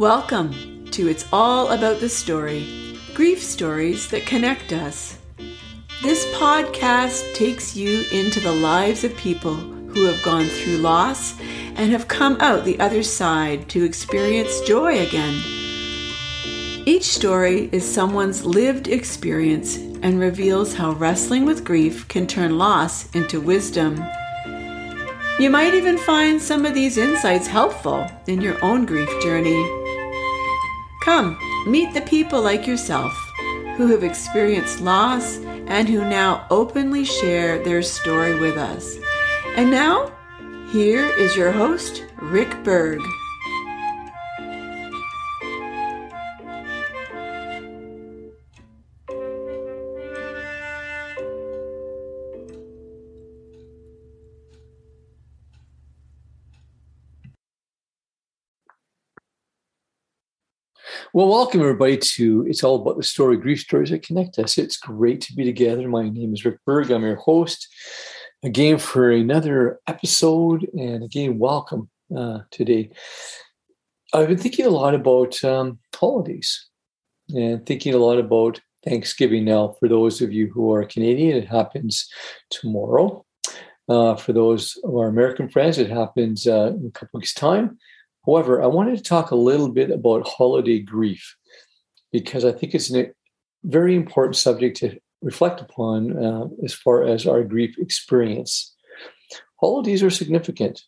Welcome to It's All About the Story grief stories that connect us. This podcast takes you into the lives of people who have gone through loss and have come out the other side to experience joy again. Each story is someone's lived experience and reveals how wrestling with grief can turn loss into wisdom. You might even find some of these insights helpful in your own grief journey. Come, meet the people like yourself who have experienced loss and who now openly share their story with us. And now, here is your host, Rick Berg. Well, welcome everybody to It's All About the Story, Grief Stories That Connect Us. It's great to be together. My name is Rick Berg. I'm your host again for another episode. And again, welcome uh, today. I've been thinking a lot about um, holidays and thinking a lot about Thanksgiving now. For those of you who are Canadian, it happens tomorrow. Uh, for those of our American friends, it happens uh, in a couple weeks' time. However, I wanted to talk a little bit about holiday grief because I think it's a very important subject to reflect upon uh, as far as our grief experience. Holidays are significant.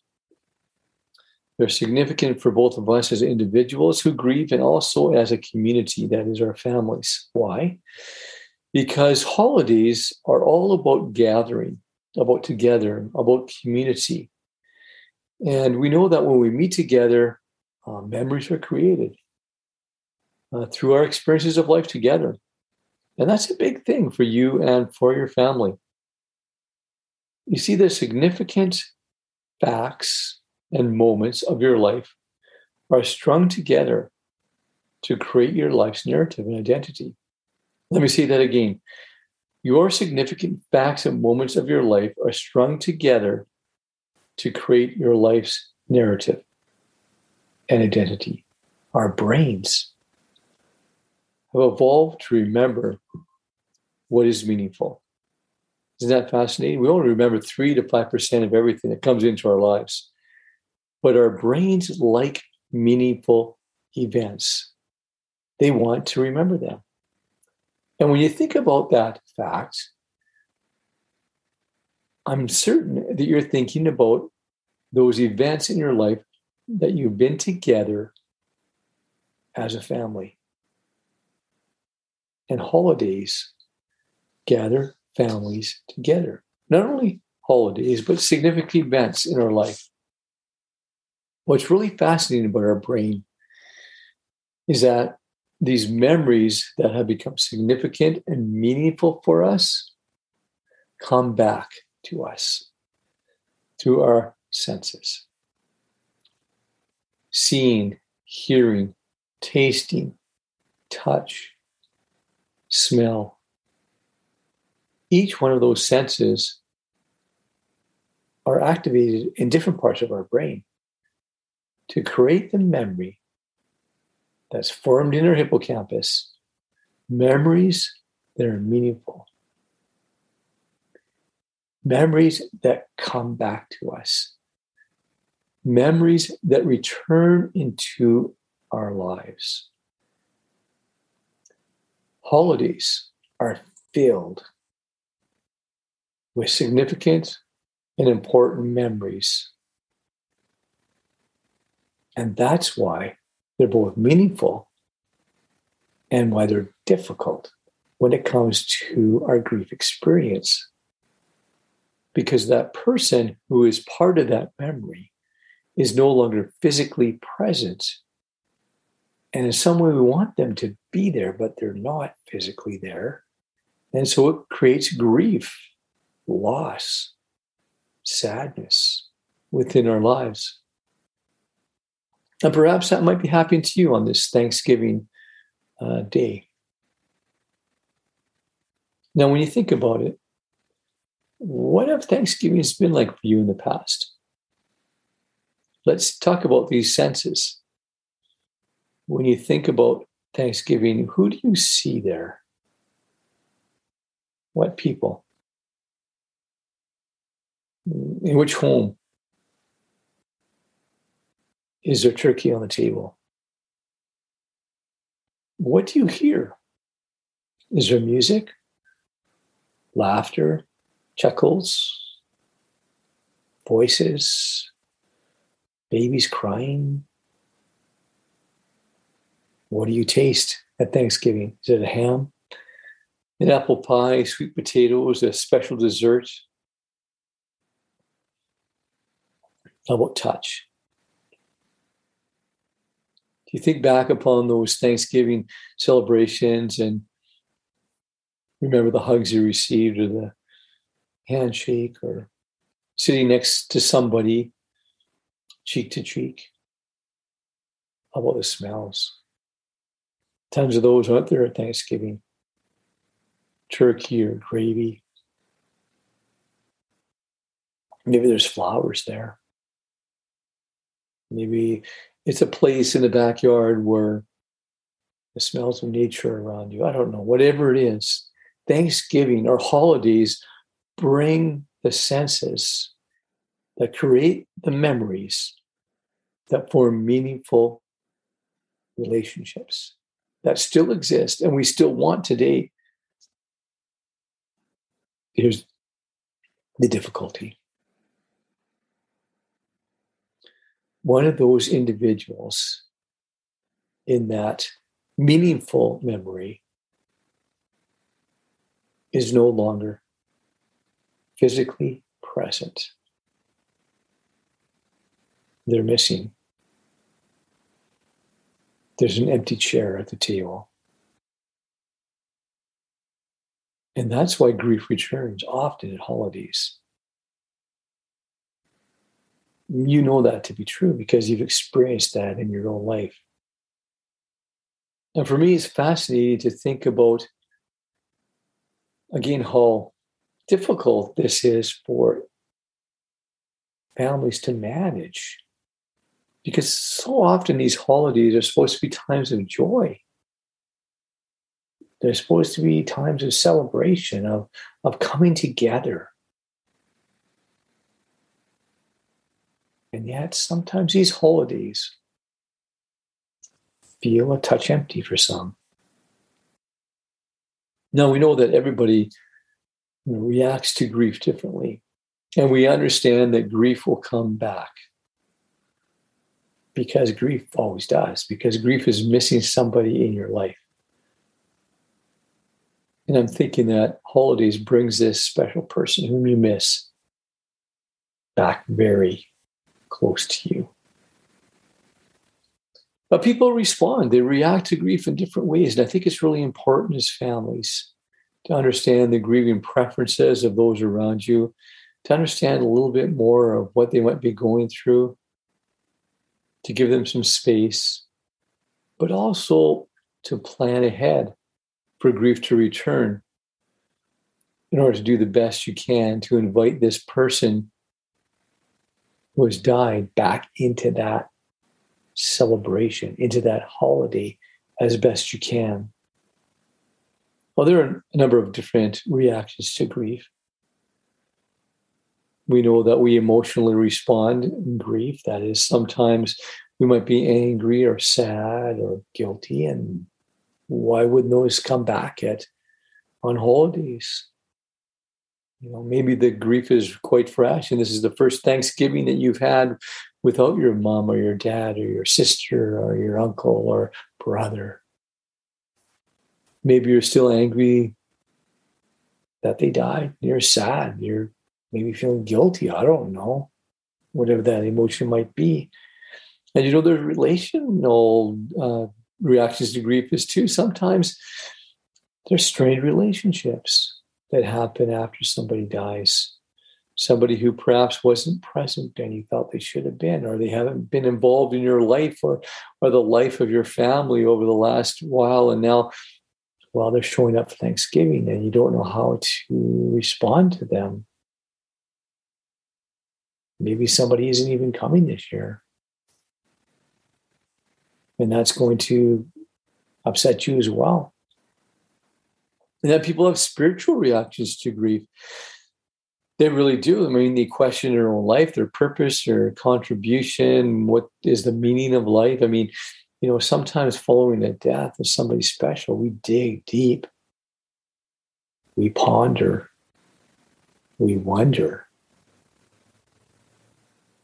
They're significant for both of us as individuals who grieve and also as a community, that is, our families. Why? Because holidays are all about gathering, about together, about community. And we know that when we meet together, uh, memories are created uh, through our experiences of life together. And that's a big thing for you and for your family. You see, the significant facts and moments of your life are strung together to create your life's narrative and identity. Let me say that again. Your significant facts and moments of your life are strung together to create your life's narrative and identity. Our brains have evolved to remember what is meaningful. Isn't that fascinating? We only remember 3 to 5% of everything that comes into our lives. But our brains like meaningful events, they want to remember them. And when you think about that fact, I'm certain that you're thinking about those events in your life that you've been together as a family. And holidays gather families together. Not only holidays, but significant events in our life. What's really fascinating about our brain is that these memories that have become significant and meaningful for us come back to us through our senses seeing, hearing, tasting, touch, smell. Each one of those senses are activated in different parts of our brain to create the memory that's formed in our hippocampus, memories that are meaningful, memories that come back to us memories that return into our lives. Holidays are filled with significant and important memories. And that's why they're both meaningful and why they're difficult when it comes to our grief experience. Because that person who is part of that memory is no longer physically present. And in some way, we want them to be there, but they're not physically there. And so it creates grief, loss, sadness within our lives. And perhaps that might be happening to you on this Thanksgiving uh, day. Now, when you think about it, what have Thanksgivings been like for you in the past? let's talk about these senses. when you think about Thanksgiving, who do you see there? What people? In which home? Is there turkey on the table? What do you hear? Is there music, laughter, chuckles, voices, babies crying? What do you taste at Thanksgiving? Is it a ham, an apple pie, sweet potatoes, a special dessert? How about touch? Do you think back upon those Thanksgiving celebrations and remember the hugs you received or the handshake or sitting next to somebody cheek to cheek? How about the smells? Tons of those aren't there at Thanksgiving. Turkey or gravy. Maybe there's flowers there. Maybe it's a place in the backyard where the smells of nature around you. I don't know, whatever it is. Thanksgiving or holidays bring the senses that create the memories that form meaningful relationships that still exist and we still want today. Here's the difficulty. One of those individuals in that meaningful memory is no longer physically present. They're missing there's an empty chair at the table. And that's why grief returns often at holidays. You know that to be true because you've experienced that in your own life. And for me, it's fascinating to think about, again, how difficult this is for families to manage because so often these holidays are supposed to be times of joy. They're supposed to be times of celebration, of, of coming together. And yet, sometimes these holidays feel a touch empty for some. Now, we know that everybody reacts to grief differently. And we understand that grief will come back because grief always does, because grief is missing somebody in your life. And I'm thinking that holidays brings this special person whom you miss back very close to you. But people respond, they react to grief in different ways. And I think it's really important as families to understand the grieving preferences of those around you, to understand a little bit more of what they might be going through, to give them some space, but also to plan ahead for grief to return in order to do the best you can to invite this person who has died back into that celebration, into that holiday as best you can. Well, there are a number of different reactions to grief we know that we emotionally respond in grief. That is, sometimes we might be angry or sad or guilty. And why wouldn't those come back at on holidays? You know, maybe the grief is quite fresh, and this is the first Thanksgiving that you've had without your mom or your dad or your sister or your uncle or brother. Maybe you're still angry that they died. You're sad. You're maybe feeling guilty. I don't know, whatever that emotion might be. And you know, there's relational uh, reactions to grief is too. Sometimes there's strained relationships that happen after somebody dies. Somebody who perhaps wasn't present and you felt they should have been, or they haven't been involved in your life or, or the life of your family over the last while. And now, well, they're showing up for Thanksgiving and you don't know how to respond to them. Maybe somebody isn't even coming this year. And that's going to upset you as well. And then people have spiritual reactions to grief. They really do. I mean, they question their own life, their purpose, their contribution, what is the meaning of life. I mean, you know, sometimes following the death of somebody special, we dig deep, we ponder, we wonder,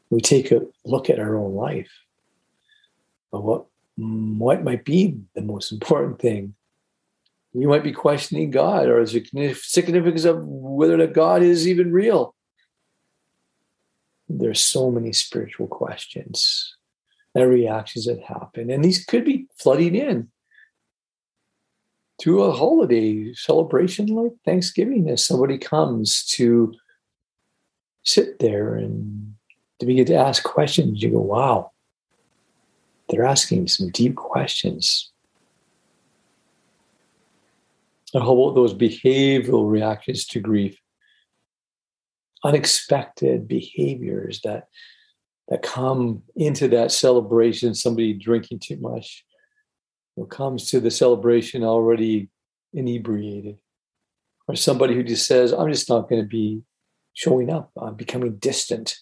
we take a look at our own life. But what what might be the most important thing? We might be questioning God or the significance of whether that God is even real. There's so many spiritual questions and reactions that happen, and these could be flooding in to a holiday celebration like Thanksgiving as somebody comes to sit there and to begin to ask questions. You go, wow, they're asking some deep questions. And how about those behavioral reactions to grief? Unexpected behaviors that that come into that celebration, somebody drinking too much, or comes to the celebration already inebriated, or somebody who just says, I'm just not going to be showing up, I'm becoming distant,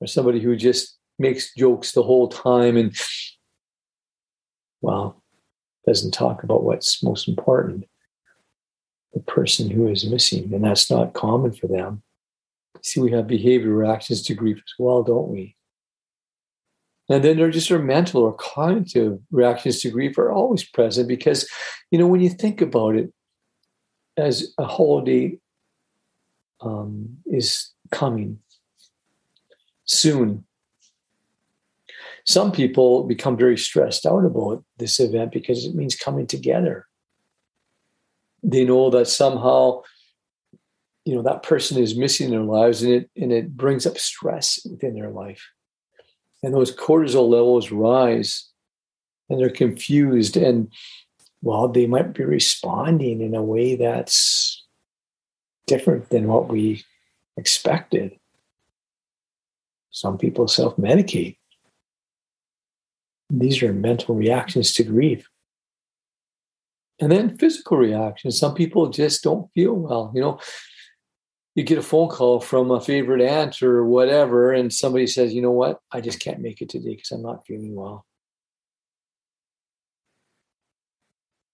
or somebody who just makes jokes the whole time and, well, doesn't talk about what's most important. The person who is missing, and that's not common for them. See, we have behavior reactions to grief as well, don't we? And then there are just our mental or cognitive reactions to grief are always present because, you know, when you think about it, as a holiday um, is coming soon, some people become very stressed out about this event because it means coming together. They know that somehow, you know, that person is missing their lives and it and it brings up stress within their life. And those cortisol levels rise and they're confused and well, they might be responding in a way that's different than what we expected. Some people self medicate these are mental reactions to grief. And then physical reactions. Some people just don't feel well. You know, you get a phone call from a favorite aunt or whatever, and somebody says, you know what, I just can't make it today because I'm not feeling well.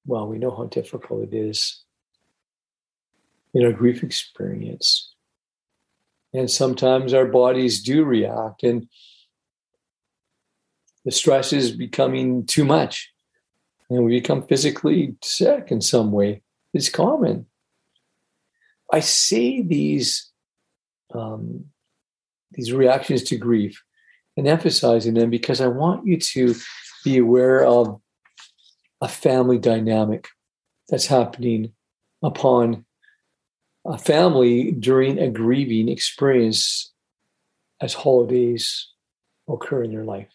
Well, we know how difficult it is in our grief experience. And sometimes our bodies do react. And the stress is becoming too much and we become physically sick in some way. It's common. I say these um, these reactions to grief and emphasizing them because I want you to be aware of a family dynamic that's happening upon a family during a grieving experience as holidays occur in their life.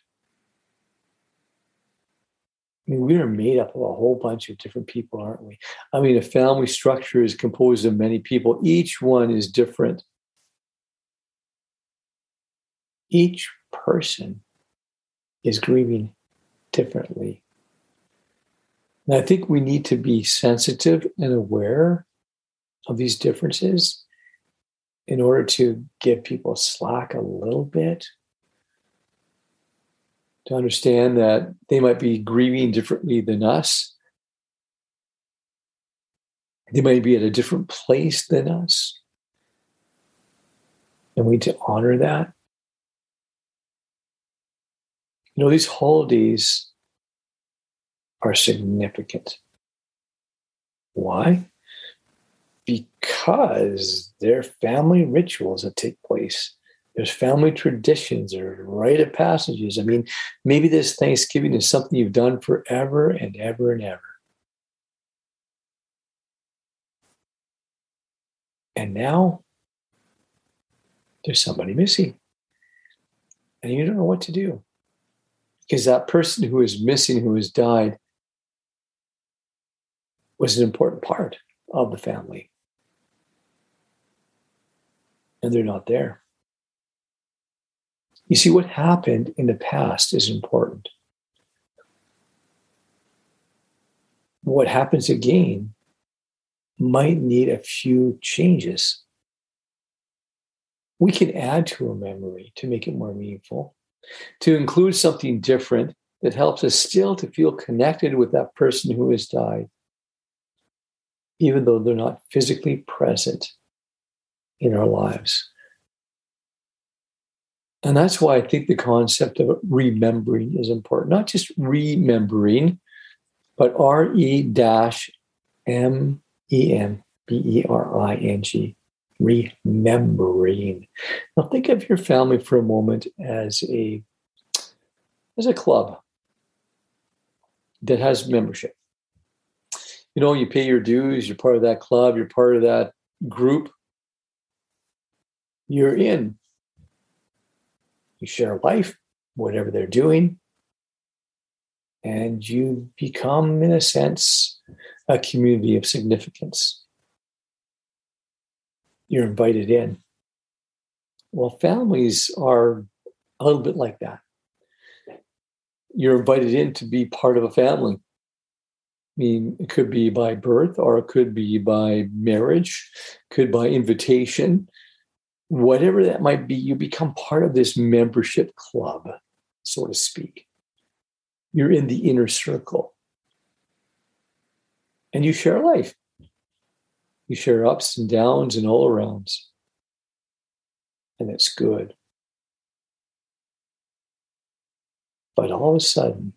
I mean, we are made up of a whole bunch of different people, aren't we? I mean, a family structure is composed of many people. Each one is different. Each person is grieving differently. And I think we need to be sensitive and aware of these differences in order to give people slack a little bit to understand that they might be grieving differently than us. They might be at a different place than us. And we need to honor that. You know, these holidays are significant. Why? Because they're family rituals that take place there's family traditions, there's rite of passages. I mean, maybe this Thanksgiving is something you've done forever and ever and ever. And now there's somebody missing. And you don't know what to do. Because that person who is missing, who has died, was an important part of the family. And they're not there. You see, what happened in the past is important. what happens again might need a few changes. We can add to a memory to make it more meaningful, to include something different that helps us still to feel connected with that person who has died, even though they're not physically present in our lives. And that's why I think the concept of remembering is important. Not just remembering, but R E M E M B E R I N G, remembering. Now think of your family for a moment as a as a club that has membership. You know, you pay your dues, you're part of that club, you're part of that group. You're in. You share life, whatever they're doing and you become, in a sense, a community of significance. You're invited in. Well, families are a little bit like that. You're invited in to be part of a family. I mean, it could be by birth or it could be by marriage, could by invitation, whatever that might be, you become part of this membership club, so to speak you're in the inner circle. And you share life. You share ups and downs and all arounds. And it's good. But all of a sudden,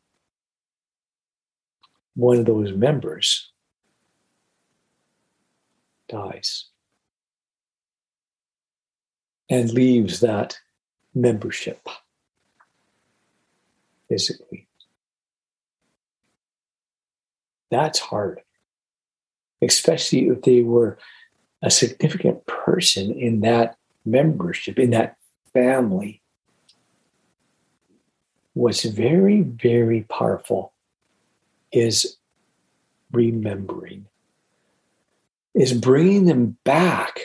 one of those members dies and leaves that membership physically. That's hard, especially if they were a significant person in that membership, in that family. What's very, very powerful is remembering, is bringing them back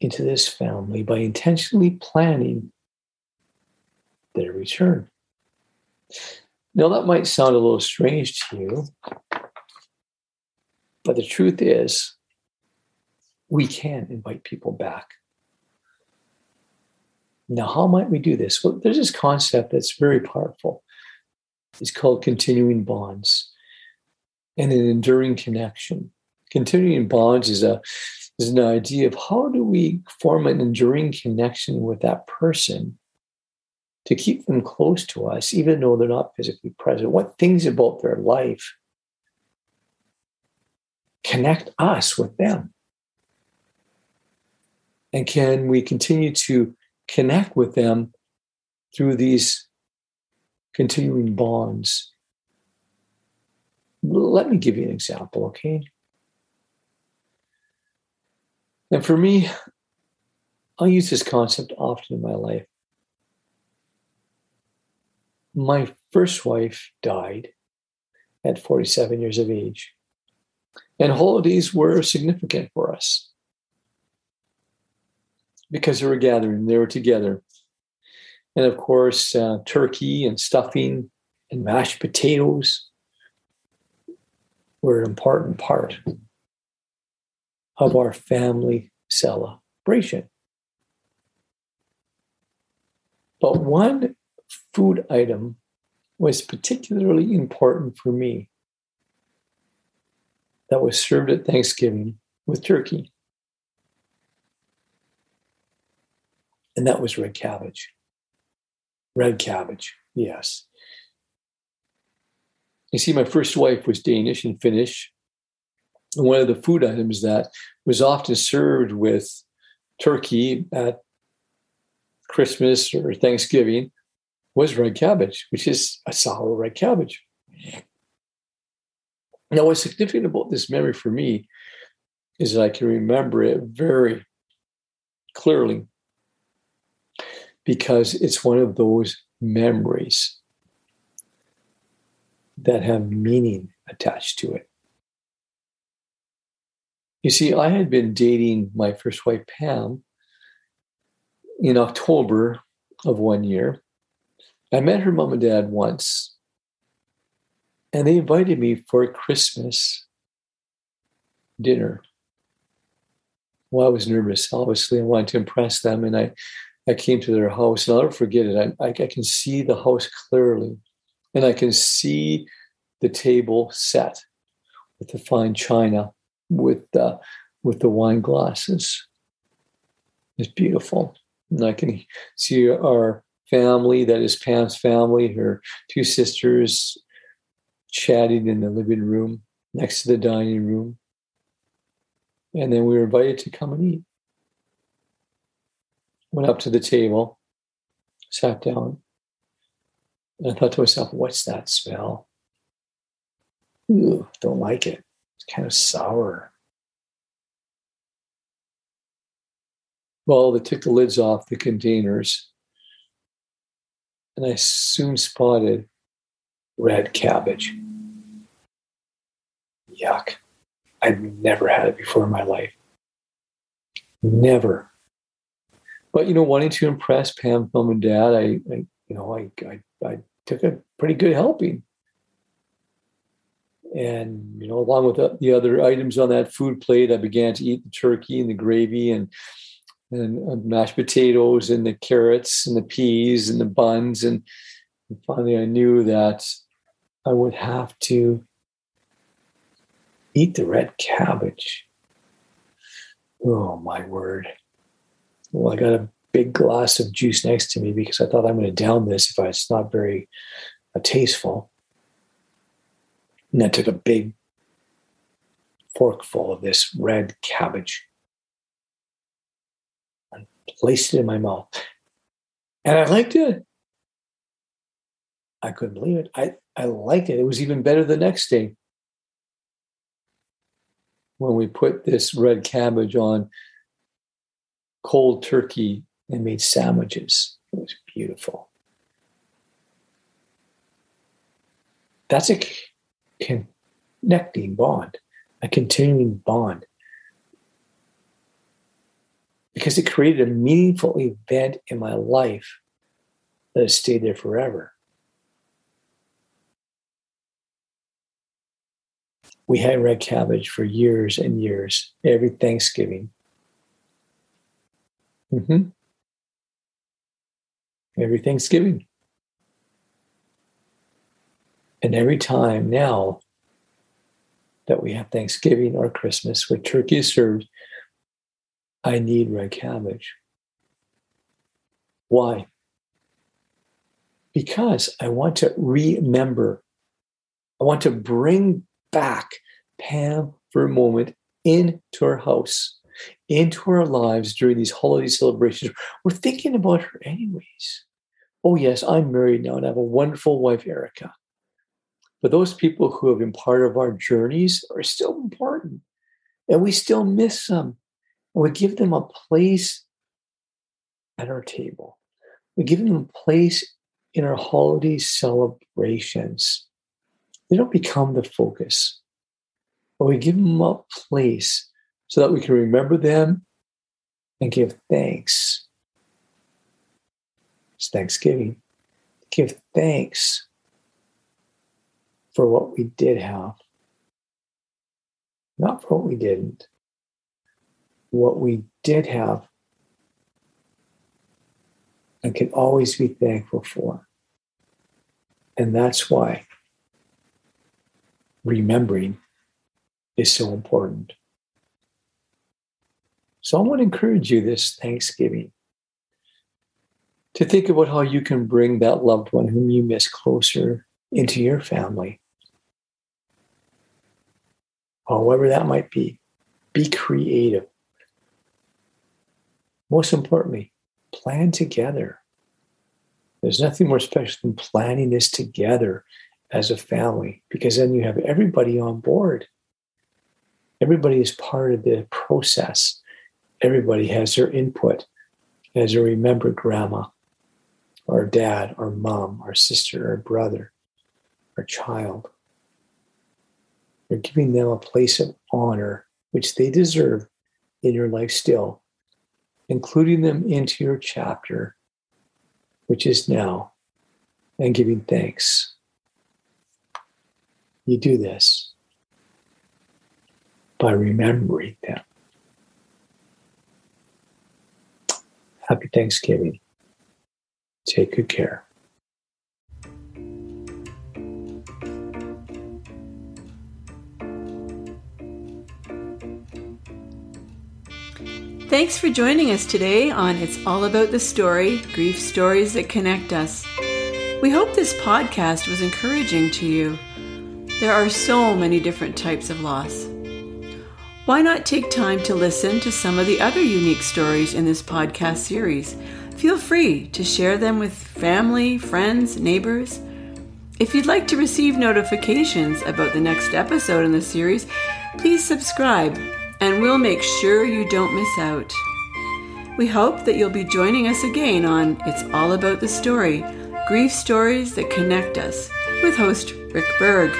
into this family by intentionally planning their return. Now, that might sound a little strange to you, but the truth is, we can invite people back. Now, how might we do this? Well, there's this concept that's very powerful. It's called continuing bonds and an enduring connection. Continuing bonds is a is an idea of how do we form an enduring connection with that person to keep them close to us, even though they're not physically present? What things about their life connect us with them? And can we continue to connect with them through these continuing bonds? Let me give you an example, okay? And for me, I use this concept often in my life my first wife died at 47 years of age. And holidays were significant for us because they were gathering, they were together. And of course, uh, turkey and stuffing and mashed potatoes were an important part of our family celebration. But one food item was particularly important for me that was served at Thanksgiving with turkey. And that was red cabbage. Red cabbage, yes. You see, my first wife was Danish and Finnish. One of the food items that was often served with turkey at Christmas or Thanksgiving was red cabbage, which is a sour red cabbage. Now, what's significant about this memory for me is that I can remember it very clearly because it's one of those memories that have meaning attached to it. You see, I had been dating my first wife, Pam, in October of one year. I met her mom and dad once. And they invited me for Christmas dinner. Well, I was nervous. Obviously, I wanted to impress them, and I, I came to their house, and I'll never forget it. I, I, I can see the house clearly, and I can see the table set with the fine china, with the with the wine glasses. It's beautiful, and I can see our family. That is Pam's family, her two sisters, chatting in the living room next to the dining room. And then we were invited to come and eat. Went up to the table, sat down, and I thought to myself, what's that smell? Ooh, don't like it. Kind of sour. Well, they took the lids off the containers, and I soon spotted red cabbage. Yuck. I've never had it before in my life. Never. But you know, wanting to impress Pam, mom and dad, I, I you know, I, I, I took a pretty good helping. And you know, along with the, the other items on that food plate, I began to eat the turkey and the gravy and and mashed potatoes and the carrots and the peas and the buns. And finally, I knew that I would have to eat the red cabbage. Oh, my word. Well, I got a big glass of juice next to me because I thought I'm going to down this if it's not very uh, tasteful. And I took a big forkful of this red cabbage and placed it in my mouth. And I liked it. I couldn't believe it. I, I liked it. It was even better the next day when we put this red cabbage on cold turkey and made sandwiches. It was beautiful. That's a connecting bond, a continuing bond. Because it created a meaningful event in my life that has stayed there forever. we had red cabbage for years and years, every Thanksgiving. Mm-hmm. Every Thanksgiving. And every time now that we have Thanksgiving or Christmas with turkey served, I need red cabbage. Why? Because I want to remember. I want to bring back Pam for a moment into our house, into our lives during these holiday celebrations. We're thinking about her anyways. Oh, yes, I'm married now and I have a wonderful wife, Erica. But those people who have been part of our journeys are still important. And we still miss them. And we give them a place at our table. We give them a place in our holiday celebrations. They don't become the focus, but we give them a place so that we can remember them and give thanks. It's Thanksgiving. Give thanks for what we did have, not for what we didn't. What we did have and can always be thankful for. And that's why remembering is so important. So I want to encourage you this Thanksgiving to think about how you can bring that loved one whom you miss closer into your family. However, that might be, be creative. Most importantly, plan together. There's nothing more special than planning this together as a family because then you have everybody on board. Everybody is part of the process. Everybody has their input as a remember grandma or dad or mom or sister or brother or child. You're giving them a place of honor, which they deserve in your life still, including them into your chapter, which is now, and giving thanks you do this by remembering them. Happy Thanksgiving. Take good care. Thanks for joining us today on It's All About the Story Grief Stories That Connect Us. We hope this podcast was encouraging to you. There are so many different types of loss. Why not take time to listen to some of the other unique stories in this podcast series? Feel free to share them with family, friends, neighbors. If you'd like to receive notifications about the next episode in the series, please subscribe and we'll make sure you don't miss out. We hope that you'll be joining us again on It's All About the Story Grief Stories That Connect Us with host Rick Berg.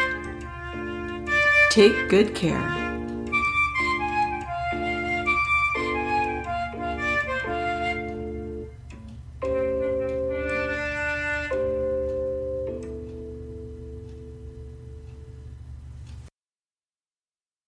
Take good care.